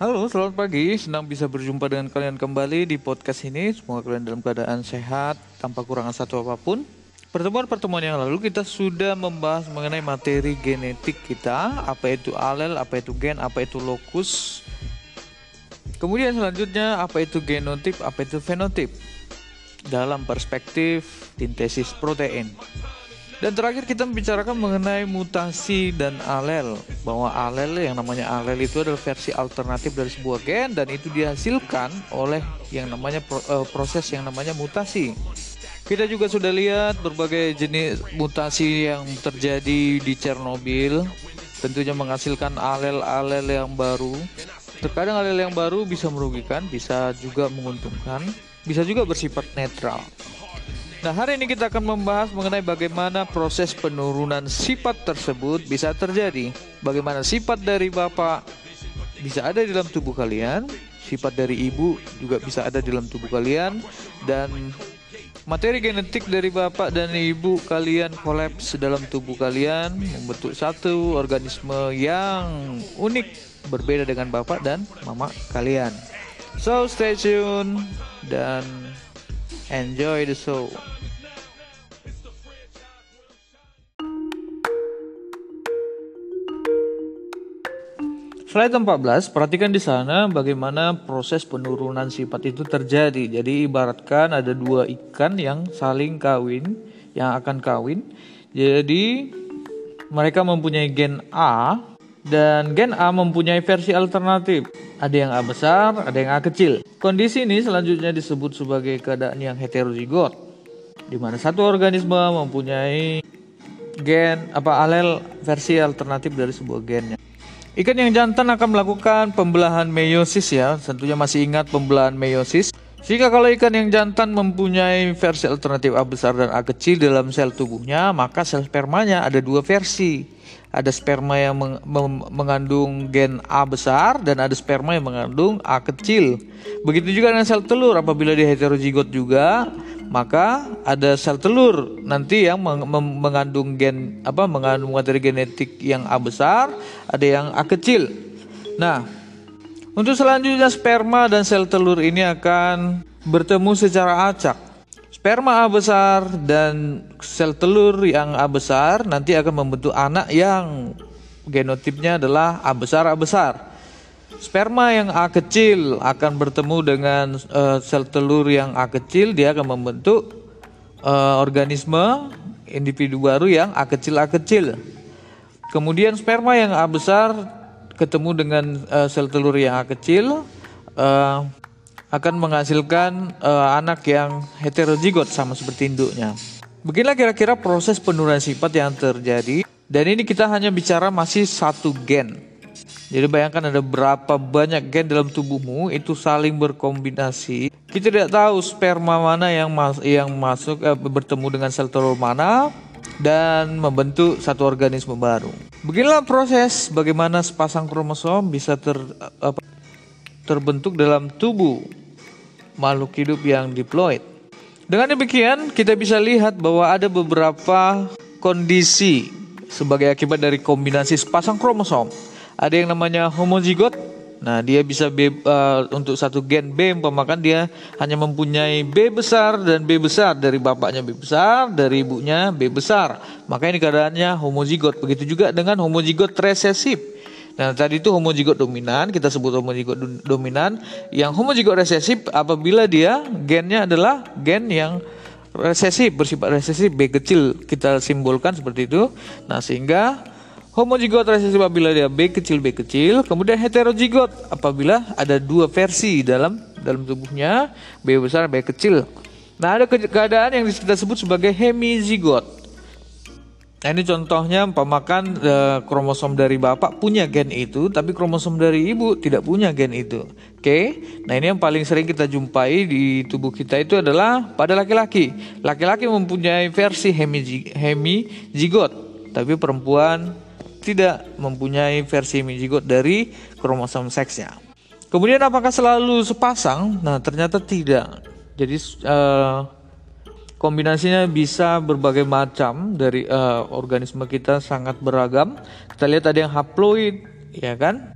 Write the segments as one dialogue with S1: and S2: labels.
S1: Halo, selamat pagi. Senang bisa berjumpa dengan kalian kembali di podcast ini. Semoga kalian dalam keadaan sehat, tanpa kurangan satu apa pun. Pertemuan-pertemuan yang lalu kita sudah membahas mengenai materi genetik kita, apa itu alel, apa itu gen, apa itu lokus. Kemudian selanjutnya apa itu genotip, apa itu fenotip dalam perspektif sintesis protein. Dan terakhir kita membicarakan mengenai mutasi dan alel bahwa alel yang namanya alel itu adalah versi alternatif dari sebuah gen dan itu dihasilkan oleh yang namanya eh, proses yang namanya mutasi. Kita juga sudah lihat berbagai jenis mutasi yang terjadi di Chernobyl tentunya menghasilkan alel-alel yang baru. Terkadang alel yang baru bisa merugikan, bisa juga menguntungkan, bisa juga bersifat netral. Nah, hari ini kita akan membahas mengenai bagaimana proses penurunan sifat tersebut bisa terjadi. Bagaimana sifat dari bapak bisa ada di dalam tubuh kalian, sifat dari ibu juga bisa ada di dalam tubuh kalian dan materi genetik dari bapak dan ibu kalian kolaps dalam tubuh kalian membentuk satu organisme yang unik berbeda dengan bapak dan mama kalian. So stay tune dan enjoy the show. Slide 14, perhatikan di sana bagaimana proses penurunan sifat itu terjadi. Jadi ibaratkan ada dua ikan yang saling kawin, yang akan kawin. Jadi mereka mempunyai gen A dan gen A mempunyai versi alternatif. Ada yang A besar, ada yang A kecil. Kondisi ini selanjutnya disebut sebagai keadaan yang heterozigot, di mana satu organisme mempunyai gen apa alel versi alternatif dari sebuah gennya. Ikan yang jantan akan melakukan pembelahan meiosis ya, tentunya masih ingat pembelahan meiosis. Jika kalau ikan yang jantan mempunyai versi alternatif A besar dan A kecil dalam sel tubuhnya, maka sel spermanya ada dua versi. Ada sperma yang meng mengandung gen A besar dan ada sperma yang mengandung A kecil. Begitu juga dengan sel telur apabila dia heterozigot juga, maka ada sel telur nanti yang meng mengandung gen apa mengandung materi genetik yang A besar, ada yang A kecil. Nah, untuk selanjutnya sperma dan sel telur ini akan bertemu secara acak. Sperma A besar dan sel telur yang A besar nanti akan membentuk anak yang genotipnya adalah A besar A besar. Sperma yang A kecil akan bertemu dengan uh, sel telur yang A kecil, dia akan membentuk uh, organisme individu baru yang A kecil A kecil. Kemudian sperma yang A besar ketemu dengan uh, sel telur yang A kecil uh, akan menghasilkan uh, anak yang heterozigot sama seperti induknya. Beginilah kira-kira proses penurunan sifat yang terjadi. Dan ini kita hanya bicara masih satu gen. Jadi bayangkan ada berapa banyak gen dalam tubuhmu itu saling berkombinasi. Kita tidak tahu sperma mana yang mas yang masuk eh, bertemu dengan sel telur mana dan membentuk satu organisme baru. Beginilah proses bagaimana sepasang kromosom bisa ter, apa, terbentuk dalam tubuh makhluk hidup yang diploid. Dengan demikian, kita bisa lihat bahwa ada beberapa kondisi sebagai akibat dari kombinasi sepasang kromosom ada yang namanya homozigot. Nah, dia bisa B uh, untuk satu gen B umpamakan dia hanya mempunyai B besar dan B besar dari bapaknya B besar, dari ibunya B besar. Maka ini keadaannya homozigot. Begitu juga dengan homozigot resesif. Nah, tadi itu homozigot dominan, kita sebut homozigot dominan. Yang homozigot resesif apabila dia gennya adalah gen yang resesif, bersifat resesif B kecil kita simbolkan seperti itu. Nah, sehingga Homozigot resesif apabila dia B kecil B kecil, kemudian heterozigot apabila ada dua versi dalam dalam tubuhnya B besar B kecil. Nah, ada keadaan yang kita sebut sebagai hemizigot. Nah, ini contohnya pemakan e, kromosom dari bapak punya gen itu, tapi kromosom dari ibu tidak punya gen itu. Oke. Nah, ini yang paling sering kita jumpai di tubuh kita itu adalah pada laki-laki. Laki-laki mempunyai versi hemizigot, tapi perempuan tidak mempunyai versi mizigot dari kromosom seksnya. Kemudian apakah selalu sepasang? Nah, ternyata tidak. Jadi uh, kombinasinya bisa berbagai macam dari uh, organisme kita sangat beragam. Kita lihat ada yang haploid, ya kan?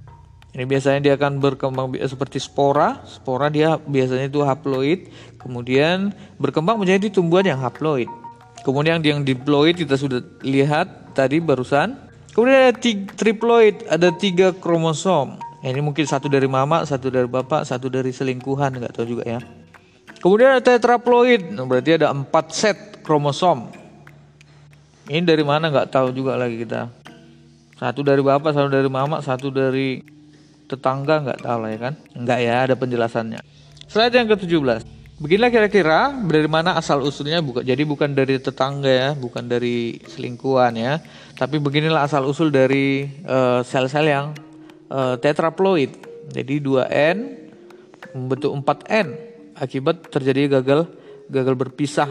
S1: Ini biasanya dia akan berkembang seperti spora. Spora dia biasanya itu haploid, kemudian berkembang menjadi tumbuhan yang haploid. Kemudian yang diploid kita sudah lihat tadi barusan. Kemudian ada triploid, ada tiga kromosom. Ini mungkin satu dari mama, satu dari bapak, satu dari selingkuhan, nggak tahu juga ya. Kemudian ada tetraploid, nah, berarti ada empat set kromosom. Ini dari mana? Nggak tahu juga lagi kita. Satu dari bapak, satu dari mama, satu dari tetangga nggak tahu lah ya kan? Nggak ya ada penjelasannya. Slide yang ke-17 beginilah kira-kira dari mana asal usulnya? Bukan jadi bukan dari tetangga ya bukan dari selingkuhan ya. Tapi beginilah asal usul dari eh, sel-sel uh, yang uh, tetraploid. Jadi 2N membentuk 4N akibat terjadi gagal gagal berpisah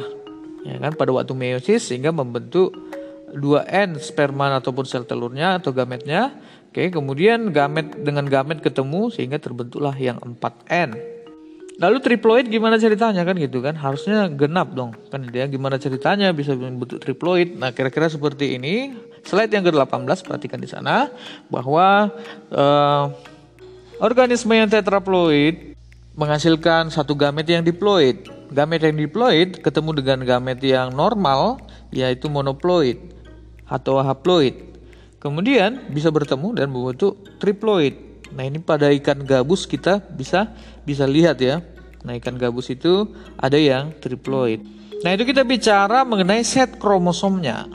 S1: ya kan pada waktu meiosis sehingga membentuk 2N sperma ataupun sel telurnya atau gametnya Oke, kemudian gamet dengan gamet ketemu sehingga terbentuklah yang 4N. Lalu triploid gimana ceritanya kan gitu kan? Harusnya genap dong. Kan dia gimana ceritanya bisa membentuk triploid. Nah, kira-kira seperti ini. Slide yang ke-18 perhatikan di sana bahwa uh, organisme yang tetraploid menghasilkan satu gamet yang diploid. Gamet yang diploid ketemu dengan gamet yang normal yaitu monoploid atau haploid. Kemudian bisa bertemu dan membentuk triploid. Nah, ini pada ikan gabus kita bisa bisa lihat ya. Nah, ikan gabus itu ada yang triploid. Nah, itu kita bicara mengenai set kromosomnya.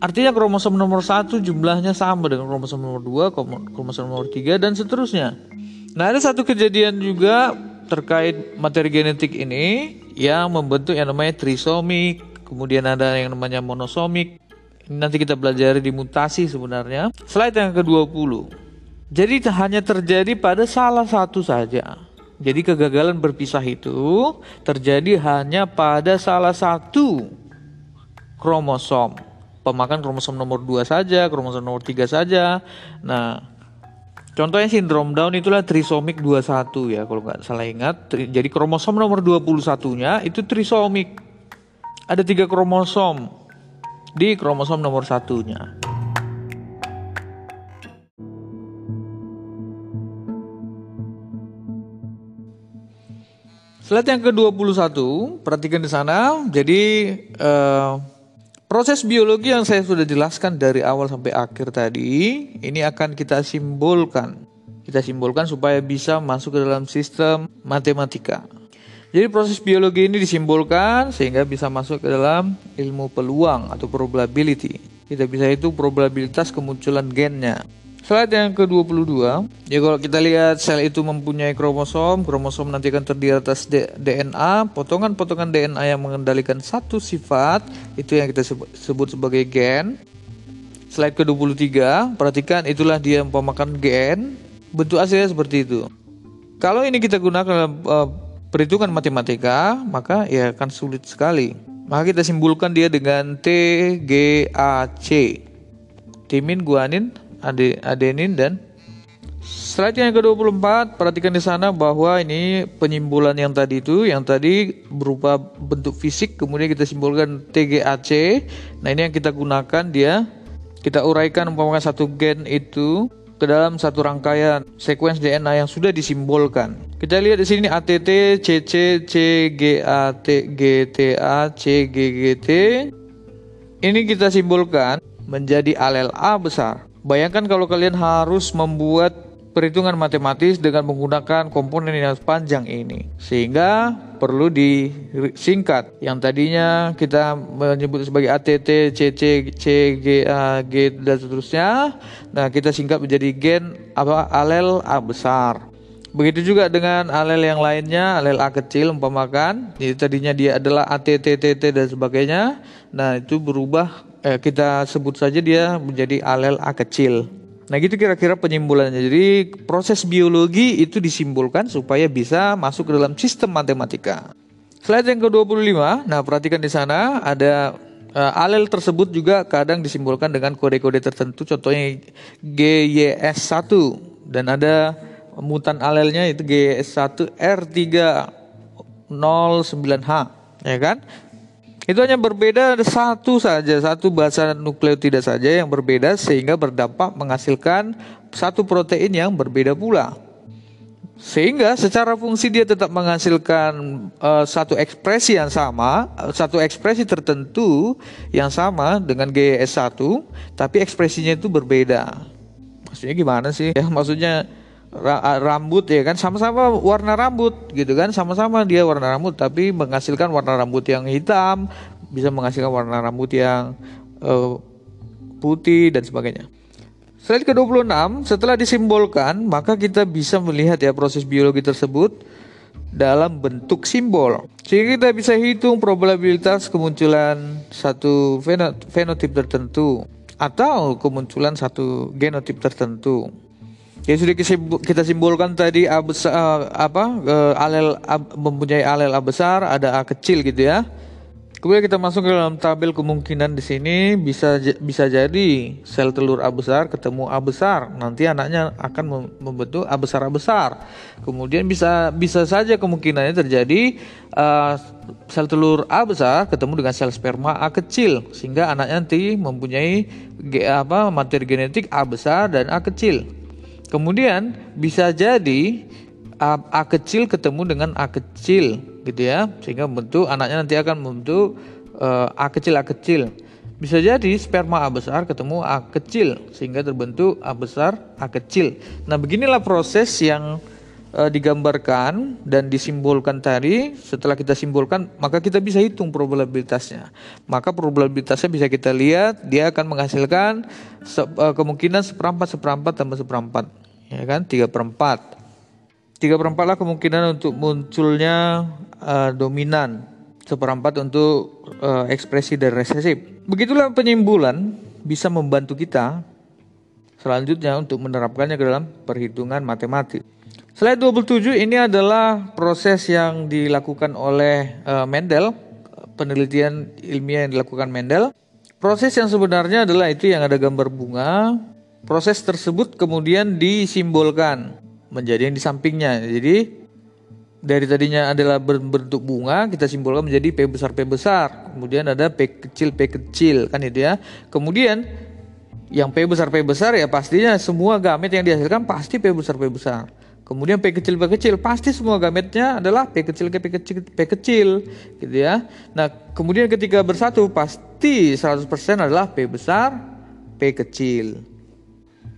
S1: Artinya kromosom nomor satu jumlahnya sama dengan kromosom nomor 2, kromosom nomor 3 dan seterusnya. Nah, ada satu kejadian juga terkait materi genetik ini yang membentuk yang namanya trisomik, kemudian ada yang namanya monosomik, nanti kita belajar di mutasi sebenarnya. Slide yang ke-20. Jadi hanya terjadi pada salah satu saja. Jadi kegagalan berpisah itu terjadi hanya pada salah satu kromosom. Pemakan kromosom nomor 2 saja, kromosom nomor 3 saja. Nah, contohnya sindrom Down itulah trisomik 21 ya kalau nggak salah ingat. Jadi kromosom nomor 21-nya itu trisomik. Ada tiga kromosom di kromosom nomor satunya. Slide yang ke-21, perhatikan di sana. Jadi eh, proses biologi yang saya sudah jelaskan dari awal sampai akhir tadi, ini akan kita simbolkan. Kita simbolkan supaya bisa masuk ke dalam sistem matematika. Jadi proses biologi ini disimbolkan sehingga bisa masuk ke dalam ilmu peluang atau probability. Kita bisa itu probabilitas kemunculan gennya. Slide yang ke-22, ya kalau kita lihat sel itu mempunyai kromosom, kromosom nanti akan terdiri atas DNA, potongan-potongan DNA yang mengendalikan satu sifat, itu yang kita sebut sebagai gen. Slide ke-23, perhatikan itulah dia pemakan gen, bentuk aslinya seperti itu. Kalau ini kita gunakan uh, perhitungan matematika, maka ya akan sulit sekali. Maka kita simpulkan dia dengan TGAC. Timin, guanin, adenin dan Slide yang ke-24, perhatikan di sana bahwa ini penyimbulan yang tadi itu, yang tadi berupa bentuk fisik, kemudian kita simbolkan TGAC. Nah ini yang kita gunakan dia, kita uraikan umpamanya satu gen itu ke dalam satu rangkaian sekuens DNA yang sudah disimbolkan. Kita lihat di sini ATT, CC, CGAT, GTA, CGGT. Ini kita simbolkan menjadi alel A besar. Bayangkan kalau kalian harus membuat perhitungan matematis dengan menggunakan komponen yang panjang ini sehingga perlu disingkat. Yang tadinya kita menyebut sebagai ATT, CC, C, G, A, G dan seterusnya nah kita singkat menjadi gen apa alel A besar begitu juga dengan alel yang lainnya alel A kecil umpamakan jadi tadinya dia adalah ATT, TT dan sebagainya nah itu berubah eh, kita sebut saja dia menjadi alel A kecil Nah gitu kira-kira penyimbolannya. Jadi proses biologi itu disimbolkan supaya bisa masuk ke dalam sistem matematika. Slide yang ke-25. Nah, perhatikan di sana ada uh, alel tersebut juga kadang disimbolkan dengan kode-kode tertentu contohnya GYS1 dan ada mutan alelnya itu GYS1 R309H ya kan? Itu hanya berbeda satu saja, satu bahasa nukleotida saja yang berbeda sehingga berdampak menghasilkan satu protein yang berbeda pula. Sehingga secara fungsi dia tetap menghasilkan uh, satu ekspresi yang sama, satu ekspresi tertentu yang sama dengan GS1, tapi ekspresinya itu berbeda. Maksudnya gimana sih? Ya maksudnya rambut ya kan sama-sama warna rambut gitu kan, sama-sama dia warna rambut tapi menghasilkan warna rambut yang hitam, bisa menghasilkan warna rambut yang uh, putih dan sebagainya. Slide ke-26, setelah disimbolkan, maka kita bisa melihat ya proses biologi tersebut dalam bentuk simbol. Sehingga kita bisa hitung probabilitas kemunculan satu fenotip tertentu atau kemunculan satu genotip tertentu. Ya sudah kita simbolkan tadi A besar, apa eh, alel A, mempunyai alel A besar, ada A kecil gitu ya. Kemudian kita masuk ke dalam tabel kemungkinan di sini bisa bisa jadi sel telur A besar ketemu A besar. Nanti anaknya akan membentuk A besar A besar. Kemudian bisa bisa saja kemungkinannya terjadi uh, sel telur A besar ketemu dengan sel sperma A kecil sehingga anaknya nanti mempunyai apa materi genetik A besar dan A kecil. Kemudian bisa jadi A, A kecil ketemu dengan A kecil gitu ya. Sehingga membentuk anaknya nanti akan membentuk uh, A kecil A kecil. Bisa jadi sperma A besar ketemu A kecil sehingga terbentuk A besar A kecil. Nah beginilah proses yang uh, digambarkan dan disimbolkan tadi setelah kita simbolkan maka kita bisa hitung probabilitasnya. Maka probabilitasnya bisa kita lihat dia akan menghasilkan se uh, kemungkinan seperempat seperempat tambah seperempat. Ya kan? Tiga perempat tiga perempat lah kemungkinan untuk munculnya uh, dominan, seperempat untuk uh, ekspresi dari resesif. Begitulah penyimbulan bisa membantu kita selanjutnya untuk menerapkannya ke dalam perhitungan matematik. Slide 27 ini adalah proses yang dilakukan oleh uh, Mendel, penelitian ilmiah yang dilakukan Mendel. Proses yang sebenarnya adalah itu yang ada gambar bunga. Proses tersebut kemudian disimbolkan menjadi yang di sampingnya. Jadi dari tadinya adalah berbentuk bunga kita simbolkan menjadi P besar P besar kemudian ada P kecil P kecil kan itu ya kemudian yang P besar P besar ya pastinya semua gamet yang dihasilkan pasti P besar P besar kemudian P kecil P kecil pasti semua gametnya adalah P kecil ke P kecil P kecil gitu ya. Nah kemudian ketika bersatu pasti 100% adalah P besar P kecil.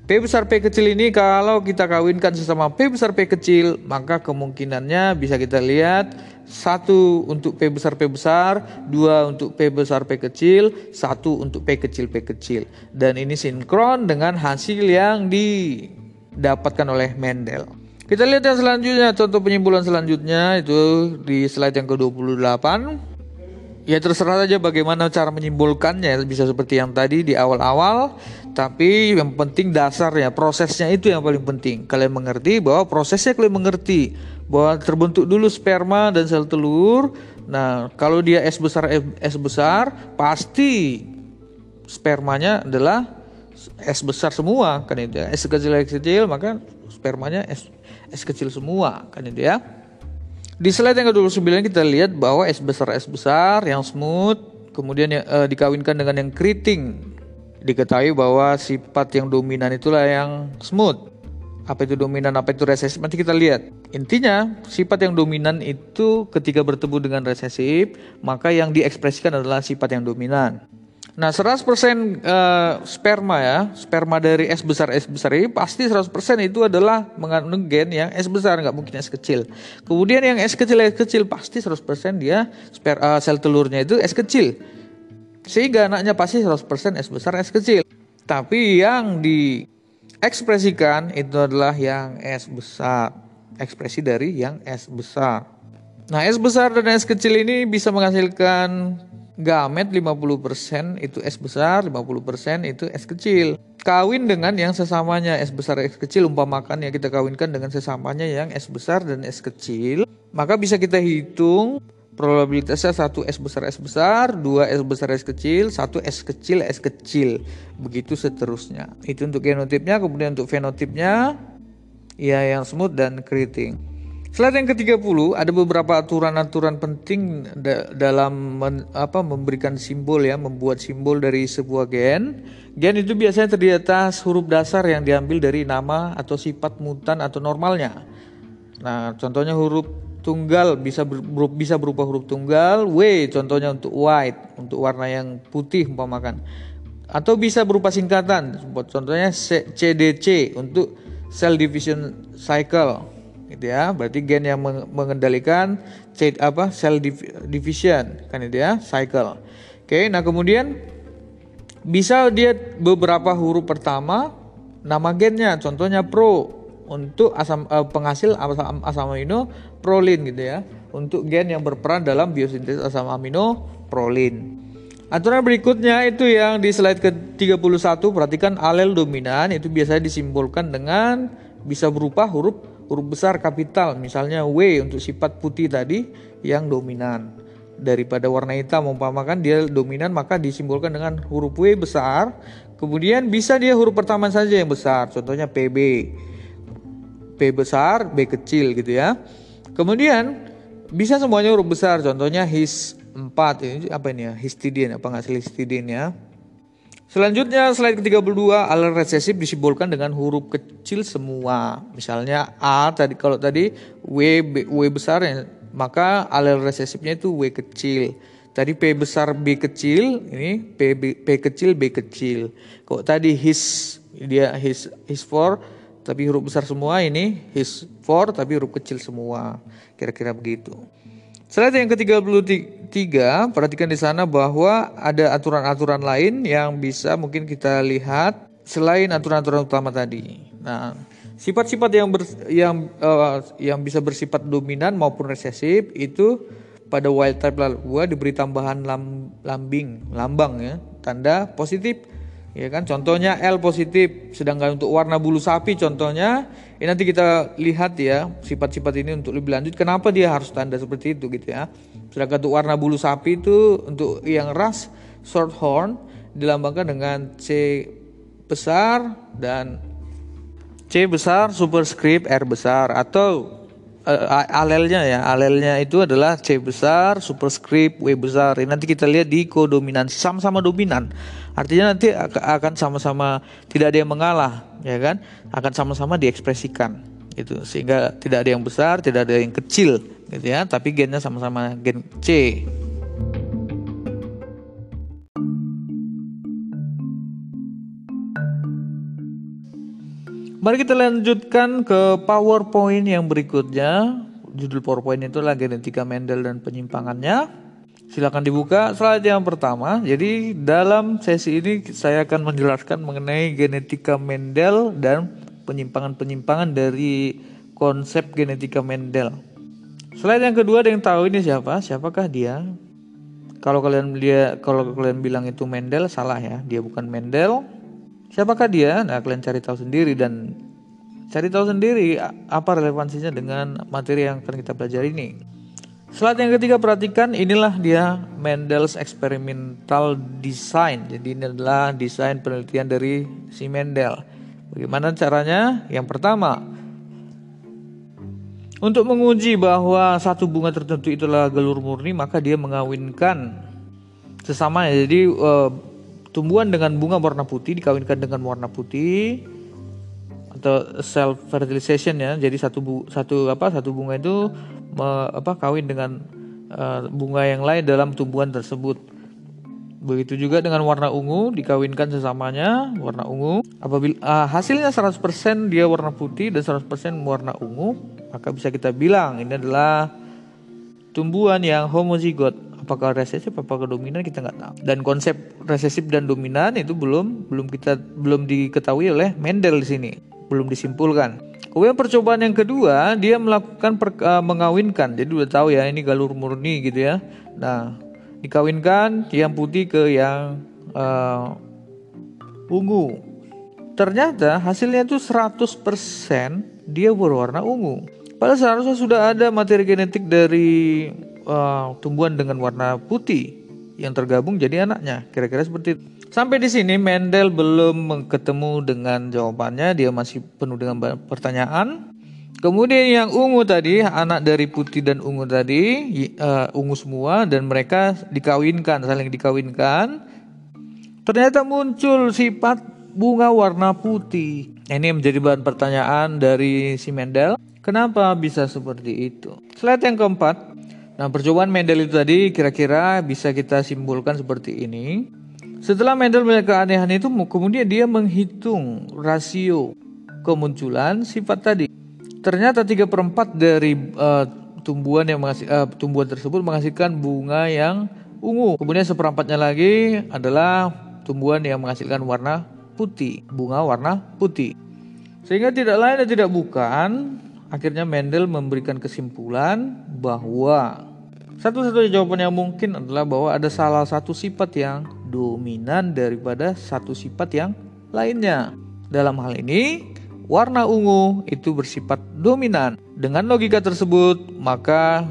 S1: P besar P kecil ini kalau kita kawinkan sesama P besar P kecil maka kemungkinannya bisa kita lihat satu untuk P besar P besar, dua untuk P besar P kecil, satu untuk P kecil P kecil. Dan ini sinkron dengan hasil yang didapatkan oleh Mendel. Kita lihat yang selanjutnya contoh penyimpulan selanjutnya itu di slide yang ke-28 ya terserah saja bagaimana cara menyimpulkannya bisa seperti yang tadi di awal-awal. Tapi yang penting dasarnya prosesnya itu yang paling penting. Kalian mengerti bahwa prosesnya kalian mengerti. Bahwa terbentuk dulu sperma dan sel telur. Nah kalau dia S besar S besar pasti spermanya adalah S besar semua. Kan itu ya. S kecil S kecil maka spermanya S, S kecil semua kan itu ya di slide yang ke-29 kita lihat bahwa S besar S besar yang smooth kemudian yang, uh, dikawinkan dengan yang keriting. Diketahui bahwa sifat yang dominan itulah yang smooth. Apa itu dominan, apa itu resesif nanti kita lihat. Intinya sifat yang dominan itu ketika bertemu dengan resesif, maka yang diekspresikan adalah sifat yang dominan. Nah 100% uh, eh, sperma ya, sperma dari S besar S besar ini pasti 100% itu adalah mengandung gen yang S besar, nggak mungkin S kecil. Kemudian yang S kecil S kecil pasti 100% dia sper, uh, sel telurnya itu S kecil. Sehingga anaknya pasti 100% S besar S kecil. Tapi yang diekspresikan itu adalah yang S besar, ekspresi dari yang S besar. Nah, S besar dan S kecil ini bisa menghasilkan gamet 50% itu S besar, 50% itu S kecil. Kawin dengan yang sesamanya S besar S kecil umpamakan ya kita kawinkan dengan sesamanya yang S besar dan S kecil, maka bisa kita hitung probabilitasnya satu S besar S besar, dua S besar S kecil, satu S kecil S kecil, begitu seterusnya. Itu untuk genotipnya, kemudian untuk fenotipnya ya yang smooth dan keriting. Slide yang ke-30 ada beberapa aturan-aturan penting da dalam men apa memberikan simbol ya, membuat simbol dari sebuah gen. Gen itu biasanya terdiri atas huruf dasar yang diambil dari nama atau sifat mutan atau normalnya. Nah, contohnya huruf tunggal bisa ber bisa berupa huruf tunggal, W contohnya untuk white, untuk warna yang putih umpamakan. Atau bisa berupa singkatan, contohnya CDC untuk cell division cycle gitu ya. Berarti gen yang mengendalikan apa cell division kan itu ya, cycle. Oke, nah kemudian bisa dia beberapa huruf pertama nama gennya, contohnya pro untuk asam uh, penghasil asam, asam amino prolin gitu ya. Untuk gen yang berperan dalam biosintesis asam amino prolin. Aturan berikutnya itu yang di slide ke-31 perhatikan alel dominan itu biasanya disimbolkan dengan bisa berupa huruf huruf besar kapital misalnya W untuk sifat putih tadi yang dominan. Daripada warna hitam umpamakan dia dominan maka disimbolkan dengan huruf W besar. Kemudian bisa dia huruf pertama saja yang besar contohnya PB P besar B kecil gitu ya. Kemudian bisa semuanya huruf besar contohnya his 4 ini apa ini ya? Histidin apa hasil histidin ya Selanjutnya slide ke-32 alel resesif disimbolkan dengan huruf kecil semua. Misalnya A tadi kalau tadi W B, W besar ya, maka alel resesifnya itu W kecil. Tadi P besar B kecil, ini P, B, P kecil B kecil. Kok tadi his dia his his for tapi huruf besar semua ini his for tapi huruf kecil semua. Kira-kira begitu. Slide yang ke-33, perhatikan di sana bahwa ada aturan-aturan lain yang bisa mungkin kita lihat selain aturan-aturan utama tadi. Nah, sifat-sifat yang ber, yang uh, yang bisa bersifat dominan maupun resesif itu pada wild type lalu diberi tambahan lam, lambing, lambang ya, tanda positif ya kan? Contohnya L positif sedangkan untuk warna bulu sapi contohnya ini nanti kita lihat ya sifat-sifat ini untuk lebih lanjut. Kenapa dia harus tanda seperti itu gitu ya? Sedangkan untuk warna bulu sapi itu untuk yang ras short horn dilambangkan dengan C besar dan C besar superscript R besar atau uh, alelnya ya. Alelnya itu adalah C besar superscript W besar. Ini nanti kita lihat di kodominansi sama-sama dominan. Artinya nanti akan sama-sama tidak ada yang mengalah ya kan? Akan sama-sama diekspresikan itu sehingga tidak ada yang besar tidak ada yang kecil gitu ya. Tapi gennya sama-sama gen C Mari kita lanjutkan ke PowerPoint yang berikutnya. Judul PowerPoint itu adalah genetika Mendel dan penyimpangannya. Silakan dibuka slide yang pertama. Jadi dalam sesi ini saya akan menjelaskan mengenai genetika Mendel dan penyimpangan-penyimpangan dari konsep genetika Mendel. Slide yang kedua ada yang tahu ini siapa? Siapakah dia? Kalau kalian dia kalau kalian bilang itu Mendel salah ya. Dia bukan Mendel Siapakah dia? Nah, kalian cari tahu sendiri dan cari tahu sendiri apa relevansinya dengan materi yang akan kita pelajari ini. Slide yang ketiga perhatikan inilah dia Mendel's experimental design. Jadi ini adalah desain penelitian dari si Mendel. Bagaimana caranya? Yang pertama, untuk menguji bahwa satu bunga tertentu itulah gelur murni, maka dia mengawinkan sesama. Jadi uh, tumbuhan dengan bunga warna putih dikawinkan dengan warna putih atau self fertilization ya. Jadi satu bu, satu apa satu bunga itu me, apa kawin dengan uh, bunga yang lain dalam tumbuhan tersebut. Begitu juga dengan warna ungu dikawinkan sesamanya warna ungu. Apabila uh, hasilnya 100% dia warna putih dan 100% warna ungu maka bisa kita bilang ini adalah tumbuhan yang homozigot apakah resesif apakah dominan kita nggak tahu. Dan konsep resesif dan dominan itu belum belum kita belum diketahui oleh Mendel di sini. Belum disimpulkan. Kemudian percobaan yang kedua dia melakukan per, uh, mengawinkan. Jadi udah tahu ya ini galur murni gitu ya. Nah dikawinkan yang putih ke yang uh, ungu. Ternyata hasilnya itu 100% dia berwarna ungu. Padahal seharusnya sudah ada materi genetik dari uh, tumbuhan dengan warna putih yang tergabung jadi anaknya. Kira-kira seperti itu. Sampai di sini Mendel belum ketemu dengan jawabannya, dia masih penuh dengan pertanyaan. Kemudian yang ungu tadi, anak dari putih dan ungu tadi, uh, ungu semua dan mereka dikawinkan, saling dikawinkan. Ternyata muncul sifat bunga warna putih. Ini menjadi bahan pertanyaan dari si Mendel. Kenapa bisa seperti itu? Slide yang keempat. Nah, percobaan Mendel itu tadi kira-kira bisa kita simpulkan seperti ini. Setelah Mendel melihat keanehan itu, kemudian dia menghitung rasio kemunculan sifat tadi. Ternyata tiga perempat dari uh, tumbuhan yang menghasil, uh, tumbuhan tersebut menghasilkan bunga yang ungu. Kemudian seperempatnya lagi adalah tumbuhan yang menghasilkan warna putih, bunga warna putih. Sehingga tidak lain dan tidak bukan, akhirnya Mendel memberikan kesimpulan bahwa satu-satunya jawaban yang mungkin adalah bahwa ada salah satu sifat yang dominan daripada satu sifat yang lainnya. Dalam hal ini, warna ungu itu bersifat dominan. Dengan logika tersebut, maka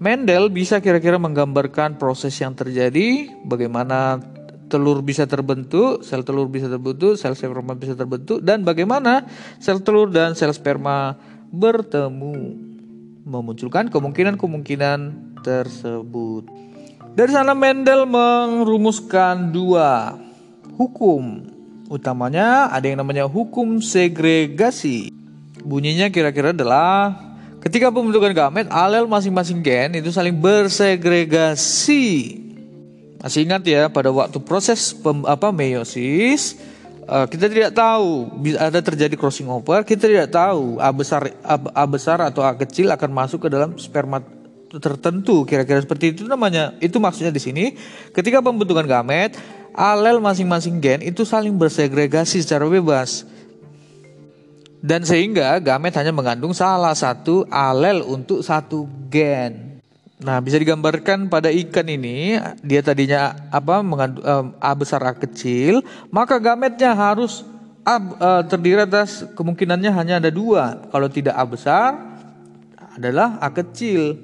S1: Mendel bisa kira-kira menggambarkan proses yang terjadi, bagaimana telur bisa terbentuk, sel telur bisa terbentuk, sel sperma bisa terbentuk, dan bagaimana sel telur dan sel sperma bertemu, memunculkan kemungkinan-kemungkinan tersebut. Dari sana Mendel merumuskan dua hukum Utamanya ada yang namanya hukum segregasi. Bunyinya kira-kira adalah ketika pembentukan gamet, alel masing-masing gen itu saling bersegregasi. Masih ingat ya pada waktu proses apa meiosis uh, kita tidak tahu ada terjadi crossing over, kita tidak tahu A besar A besar atau A kecil akan masuk ke dalam sperma tertentu kira-kira seperti itu namanya. Itu maksudnya di sini ketika pembentukan gamet alel masing-masing gen itu saling bersegregasi secara bebas. Dan sehingga gamet hanya mengandung salah satu alel untuk satu gen. Nah, bisa digambarkan pada ikan ini, dia tadinya apa mengandung um, A besar A kecil, maka gametnya harus A uh, terdiri atas kemungkinannya hanya ada dua. Kalau tidak A besar adalah A kecil.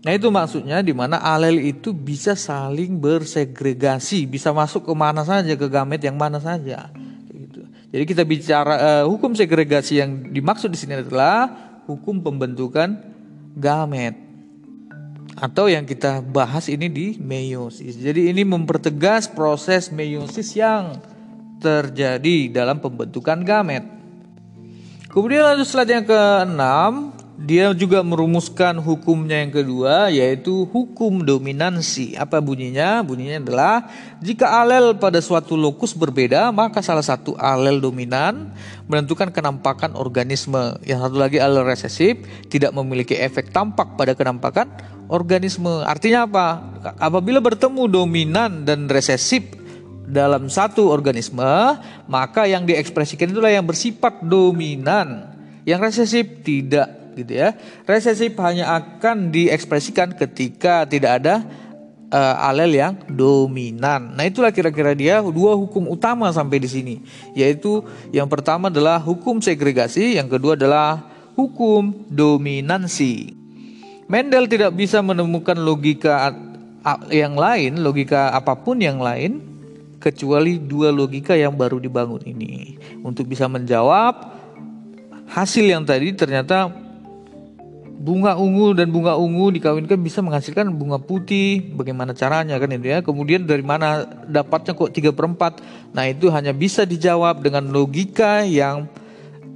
S1: Nah itu maksudnya di mana alel itu bisa saling bersegregasi, bisa masuk ke mana saja, ke gamet yang mana saja. Gitu. Jadi kita bicara uh, hukum segregasi yang dimaksud di sini adalah hukum pembentukan gamet atau yang kita bahas ini di meiosis. Jadi ini mempertegas proses meiosis yang terjadi dalam pembentukan gamet. Kemudian lanjut slide yang keenam, dia juga merumuskan hukumnya yang kedua yaitu hukum dominansi. Apa bunyinya? Bunyinya adalah jika alel pada suatu lokus berbeda, maka salah satu alel dominan menentukan kenampakan organisme. Yang satu lagi alel resesif tidak memiliki efek tampak pada kenampakan organisme. Artinya apa? Apabila bertemu dominan dan resesif dalam satu organisme, maka yang diekspresikan itulah yang bersifat dominan. Yang resesif tidak gitu ya. Resesif hanya akan diekspresikan ketika tidak ada uh, alel yang dominan. Nah, itulah kira-kira dia dua hukum utama sampai di sini, yaitu yang pertama adalah hukum segregasi, yang kedua adalah hukum dominansi. Mendel tidak bisa menemukan logika yang lain, logika apa pun yang lain kecuali dua logika yang baru dibangun ini. Untuk bisa menjawab hasil yang tadi ternyata bunga ungu dan bunga ungu dikawinkan bisa menghasilkan bunga putih. Bagaimana caranya kan itu ya? Kemudian dari mana dapatnya kok tiga perempat nah itu hanya bisa dijawab dengan logika yang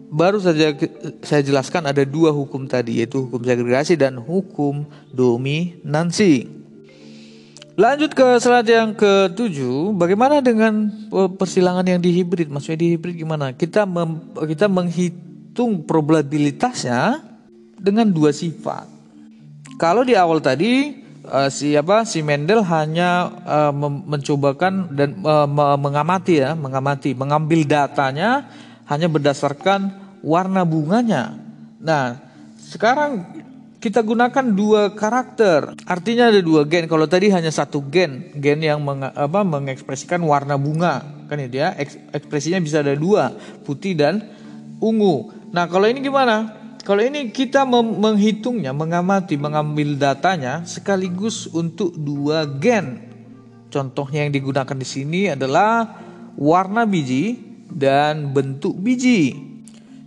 S1: baru saja saya jelaskan ada dua hukum tadi yaitu hukum segregasi dan hukum dominansi. Lanjut ke slide yang ketujuh. Bagaimana dengan persilangan yang dihibrid? Maksudnya dihibrid gimana? Kita mem, kita menghitung probabilitasnya dengan dua sifat. Kalau di awal tadi uh, si apa si Mendel hanya uh, mencobakan dan uh, mengamati ya, mengamati, mengambil datanya hanya berdasarkan warna bunganya. Nah, sekarang kita gunakan dua karakter. Artinya ada dua gen. Kalau tadi hanya satu gen, gen yang meng, apa, mengekspresikan warna bunga, kan ya. Ekspresinya bisa ada dua, putih dan ungu. Nah, kalau ini gimana? Kalau ini kita menghitungnya, mengamati, mengambil datanya sekaligus untuk dua gen. Contohnya yang digunakan di sini adalah warna biji dan bentuk biji.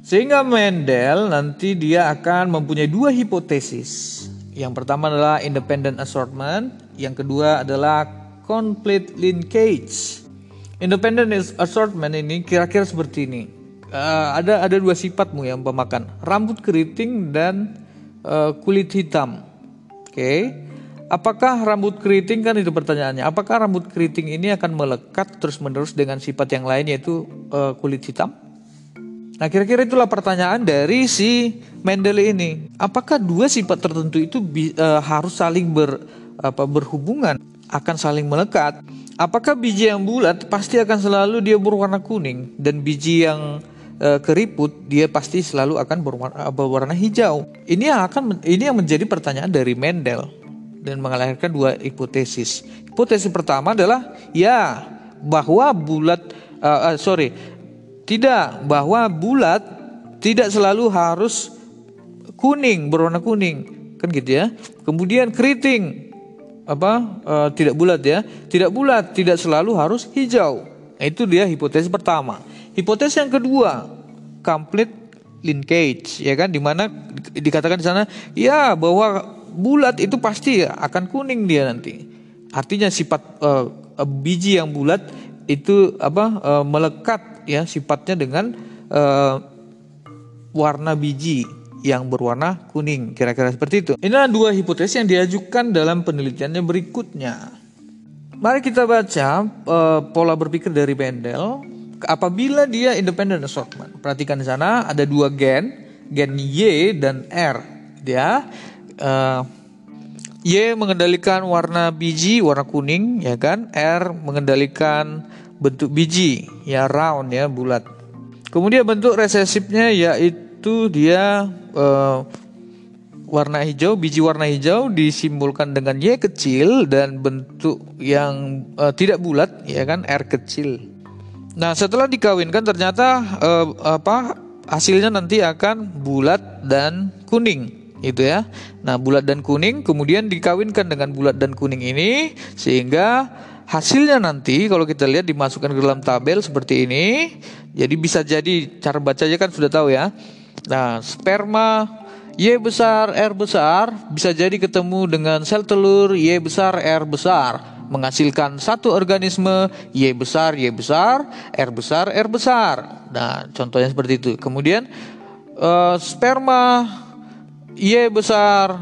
S1: Sehingga Mendel nanti dia akan mempunyai dua hipotesis. Yang pertama adalah independent assortment, yang kedua adalah complete linkage. Independent assortment ini kira-kira seperti ini. Uh, ada ada dua sifatmu yang pemakan, rambut keriting dan uh, kulit hitam. Oke. Okay. Apakah rambut keriting kan itu pertanyaannya. Apakah rambut keriting ini akan melekat terus-menerus dengan sifat yang lain yaitu uh, kulit hitam? Nah, kira-kira itulah pertanyaan dari si Mendel ini. Apakah dua sifat tertentu itu uh, harus saling ber, apa, berhubungan, akan saling melekat? Apakah biji yang bulat pasti akan selalu dia berwarna kuning dan biji yang uh, keriput dia pasti selalu akan berwarna, berwarna hijau? Ini yang akan ini yang menjadi pertanyaan dari Mendel dan mengalahkan dua hipotesis. Hipotesis pertama adalah ya bahwa bulat uh, uh, sorry tidak, bahwa bulat tidak selalu harus kuning, berwarna kuning. Kan gitu ya. Kemudian keriting apa e, tidak bulat ya. Tidak bulat, tidak selalu harus hijau. Nah, itu dia hipotesis pertama. Hipotesis yang kedua, complete linkage ya kan di mana dikatakan di sana ya bahwa bulat itu pasti akan kuning dia nanti. Artinya sifat uh, biji yang bulat itu apa uh, melekat ya sifatnya dengan uh, warna biji yang berwarna kuning kira-kira seperti itu. Inilah dua hipotesis yang diajukan dalam penelitiannya berikutnya. Mari kita baca uh, pola berpikir dari Mendel. Apabila dia independent assortment, perhatikan di sana ada dua gen, gen Y dan R. Ya, uh, Y mengendalikan warna biji warna kuning, ya kan? R mengendalikan bentuk biji ya round ya bulat. Kemudian bentuk resesifnya yaitu dia uh, warna hijau, biji warna hijau disimbolkan dengan Y kecil dan bentuk yang uh, tidak bulat ya kan R kecil. Nah, setelah dikawinkan ternyata uh, apa hasilnya nanti akan bulat dan kuning itu ya. Nah, bulat dan kuning kemudian dikawinkan dengan bulat dan kuning ini sehingga Hasilnya nanti kalau kita lihat dimasukkan ke dalam tabel seperti ini. Jadi bisa jadi cara bacanya kan sudah tahu ya. Nah, sperma Y besar, R besar bisa jadi ketemu dengan sel telur Y besar, R besar menghasilkan satu organisme Y besar, Y besar, R besar, R besar. Nah, contohnya seperti itu. Kemudian uh, sperma Y besar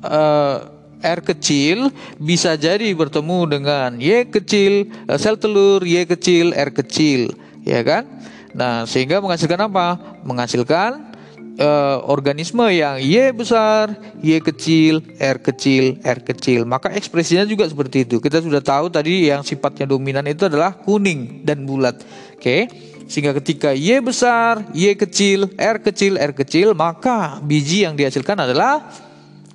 S1: uh, R kecil bisa jadi bertemu dengan Y kecil, eh, sel telur Y kecil, R kecil, ya kan? Nah, sehingga menghasilkan apa? Menghasilkan uh, organisme yang Y besar, Y kecil, R kecil, R kecil. Maka ekspresinya juga seperti itu. Kita sudah tahu tadi yang sifatnya dominan itu adalah kuning dan bulat. Oke. Okay? Sehingga ketika Y besar, Y kecil, R kecil, R kecil, maka biji yang dihasilkan adalah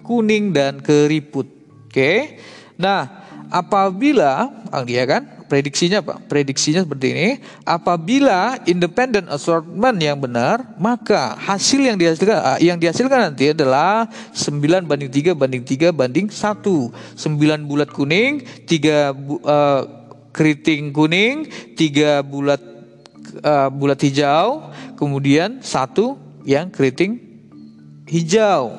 S1: kuning dan keriput. Oke. Nah, apabila dia kan prediksinya apa? Prediksinya seperti ini. Apabila independent assortment yang benar, maka hasil yang dihasilkan ah, yang dihasilkan nanti adalah 9 banding 3 banding 3 banding 1. 9 bulat kuning, 3 uh, keriting kuning, 3 bulat uh, bulat hijau, kemudian satu yang keriting hijau.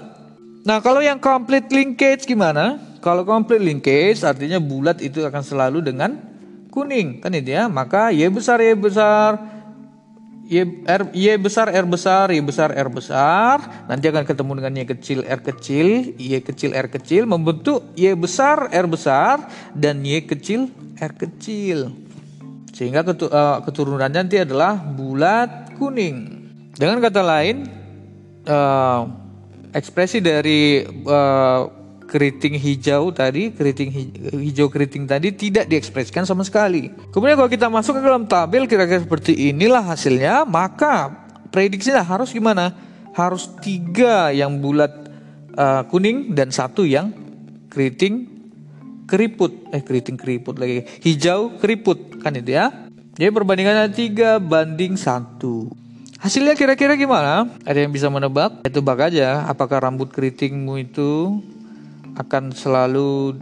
S1: Nah, kalau yang complete linkage gimana? Kalau complete linkage artinya bulat itu akan selalu dengan kuning, kan itu ya. Maka Y besar Y besar. Y, R, y besar R besar Y besar R besar. Nanti akan ketemu dengan Y kecil R kecil. Y kecil R kecil. Membentuk Y besar R besar. Dan Y kecil R kecil. Sehingga eh, keturunannya nanti adalah bulat kuning. Dengan kata lain uh, ekspresi dari uh, keriting hijau tadi, keriting hijau keriting tadi tidak diekspresikan sama sekali. Kemudian kalau kita masuk ke dalam tabel kira-kira seperti inilah hasilnya, maka prediksinya harus gimana? Harus tiga yang bulat uh, kuning dan satu yang keriting keriput. Eh keriting keriput lagi. Hijau keriput kan itu ya. Jadi perbandingannya tiga banding satu. Hasilnya kira-kira gimana? Ada yang bisa menebak? Ya, tebak aja. Apakah rambut keritingmu itu akan selalu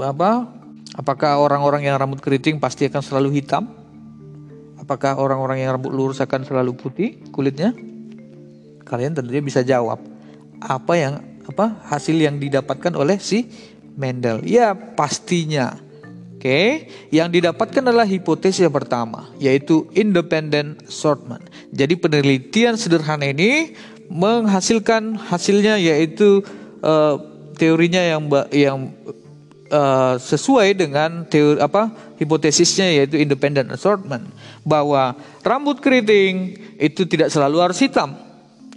S1: apa? Apakah orang-orang yang rambut keriting pasti akan selalu hitam? Apakah orang-orang yang rambut lurus akan selalu putih kulitnya? kalian tentunya bisa jawab apa yang apa hasil yang didapatkan oleh si Mendel. Ya, pastinya. Oke, yang didapatkan adalah hipotesis yang pertama, yaitu independent assortment. Jadi penelitian sederhana ini menghasilkan hasilnya yaitu uh, teorinya yang yang uh, sesuai dengan teori apa hipotesisnya yaitu independent assortment bahwa rambut keriting itu tidak selalu harus hitam,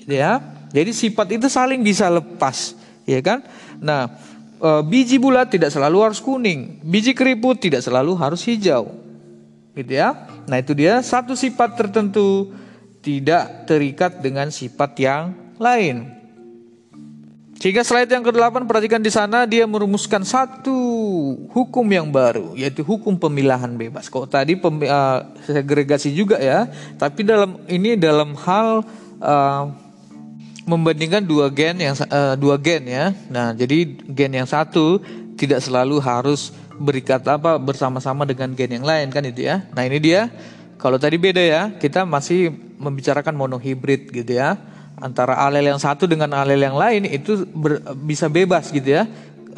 S1: ya. Jadi sifat itu saling bisa lepas, ya kan? Nah, e, biji bulat tidak selalu harus kuning, biji keriput tidak selalu harus hijau. Gitu ya. Nah, itu dia satu sifat tertentu tidak terikat dengan sifat yang lain. Sehingga slide yang ke-8 perhatikan di sana dia merumuskan satu hukum yang baru yaitu hukum pemilahan bebas. Kok tadi pem, uh, segregasi juga ya, tapi dalam ini dalam hal uh, membandingkan dua gen yang uh, dua gen ya. Nah, jadi gen yang satu tidak selalu harus berikat apa bersama-sama dengan gen yang lain kan itu ya. Nah, ini dia. Kalau tadi beda ya, kita masih membicarakan monohibrid gitu ya. Antara alel yang satu dengan alel yang lain itu ber, bisa bebas gitu ya.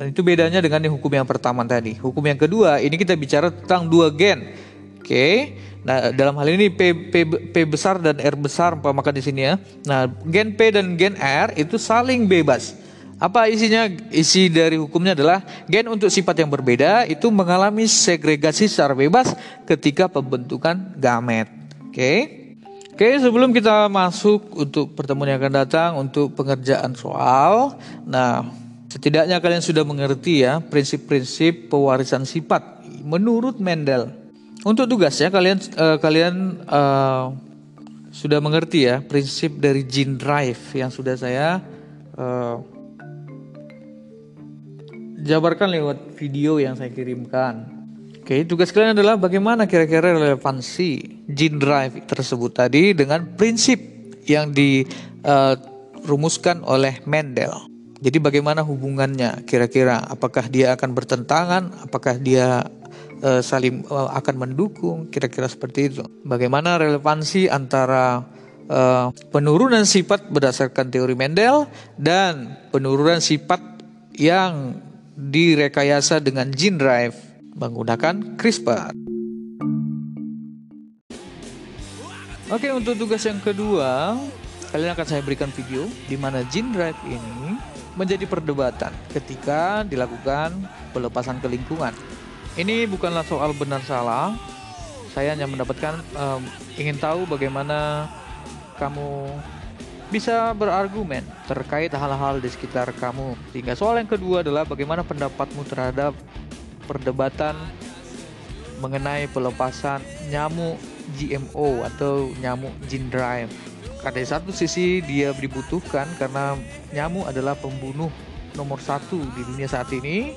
S1: Itu bedanya dengan hukum yang pertama tadi. Hukum yang kedua, ini kita bicara tentang dua gen. Oke. Okay? Nah, dalam hal ini P, P, P besar dan R besar umpamakan di sini ya. Nah, gen P dan gen R itu saling bebas. Apa isinya? Isi dari hukumnya adalah gen untuk sifat yang berbeda itu mengalami segregasi secara bebas ketika pembentukan gamet. Oke. Okay? Oke, sebelum kita masuk untuk pertemuan yang akan datang untuk pengerjaan soal. Nah, setidaknya kalian sudah mengerti ya prinsip-prinsip pewarisan sifat menurut Mendel. Untuk tugasnya kalian uh, kalian uh, sudah mengerti ya prinsip dari gene drive yang sudah saya uh, jabarkan lewat video yang saya kirimkan. Oke, tugas kalian adalah bagaimana kira-kira relevansi gene drive tersebut tadi dengan prinsip yang dirumuskan uh, oleh Mendel. Jadi bagaimana hubungannya kira-kira? Apakah dia akan bertentangan? Apakah dia uh, saling uh, akan mendukung kira-kira seperti itu. Bagaimana relevansi antara uh, penurunan sifat berdasarkan teori Mendel dan penurunan sifat yang direkayasa dengan gene drive menggunakan CRISPR. Oke, untuk tugas yang kedua, kalian akan saya berikan video di mana gene drive ini menjadi perdebatan ketika dilakukan pelepasan ke lingkungan. Ini bukanlah soal benar salah. Saya hanya mendapatkan um, ingin tahu bagaimana kamu bisa berargumen terkait hal-hal di sekitar kamu. Sehingga soal yang kedua adalah bagaimana pendapatmu terhadap perdebatan mengenai pelepasan nyamuk GMO atau nyamuk gene drive. Karena di satu sisi dia dibutuhkan karena nyamuk adalah pembunuh nomor satu di dunia saat ini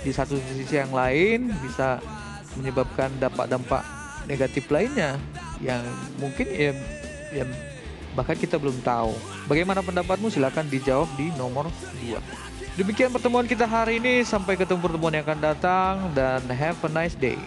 S1: di satu sisi yang lain bisa menyebabkan dampak-dampak negatif lainnya yang mungkin ya, ya bahkan kita belum tahu. Bagaimana pendapatmu? Silahkan dijawab di nomor 2. Demikian pertemuan kita hari ini. Sampai ketemu pertemuan yang akan datang dan have a nice day.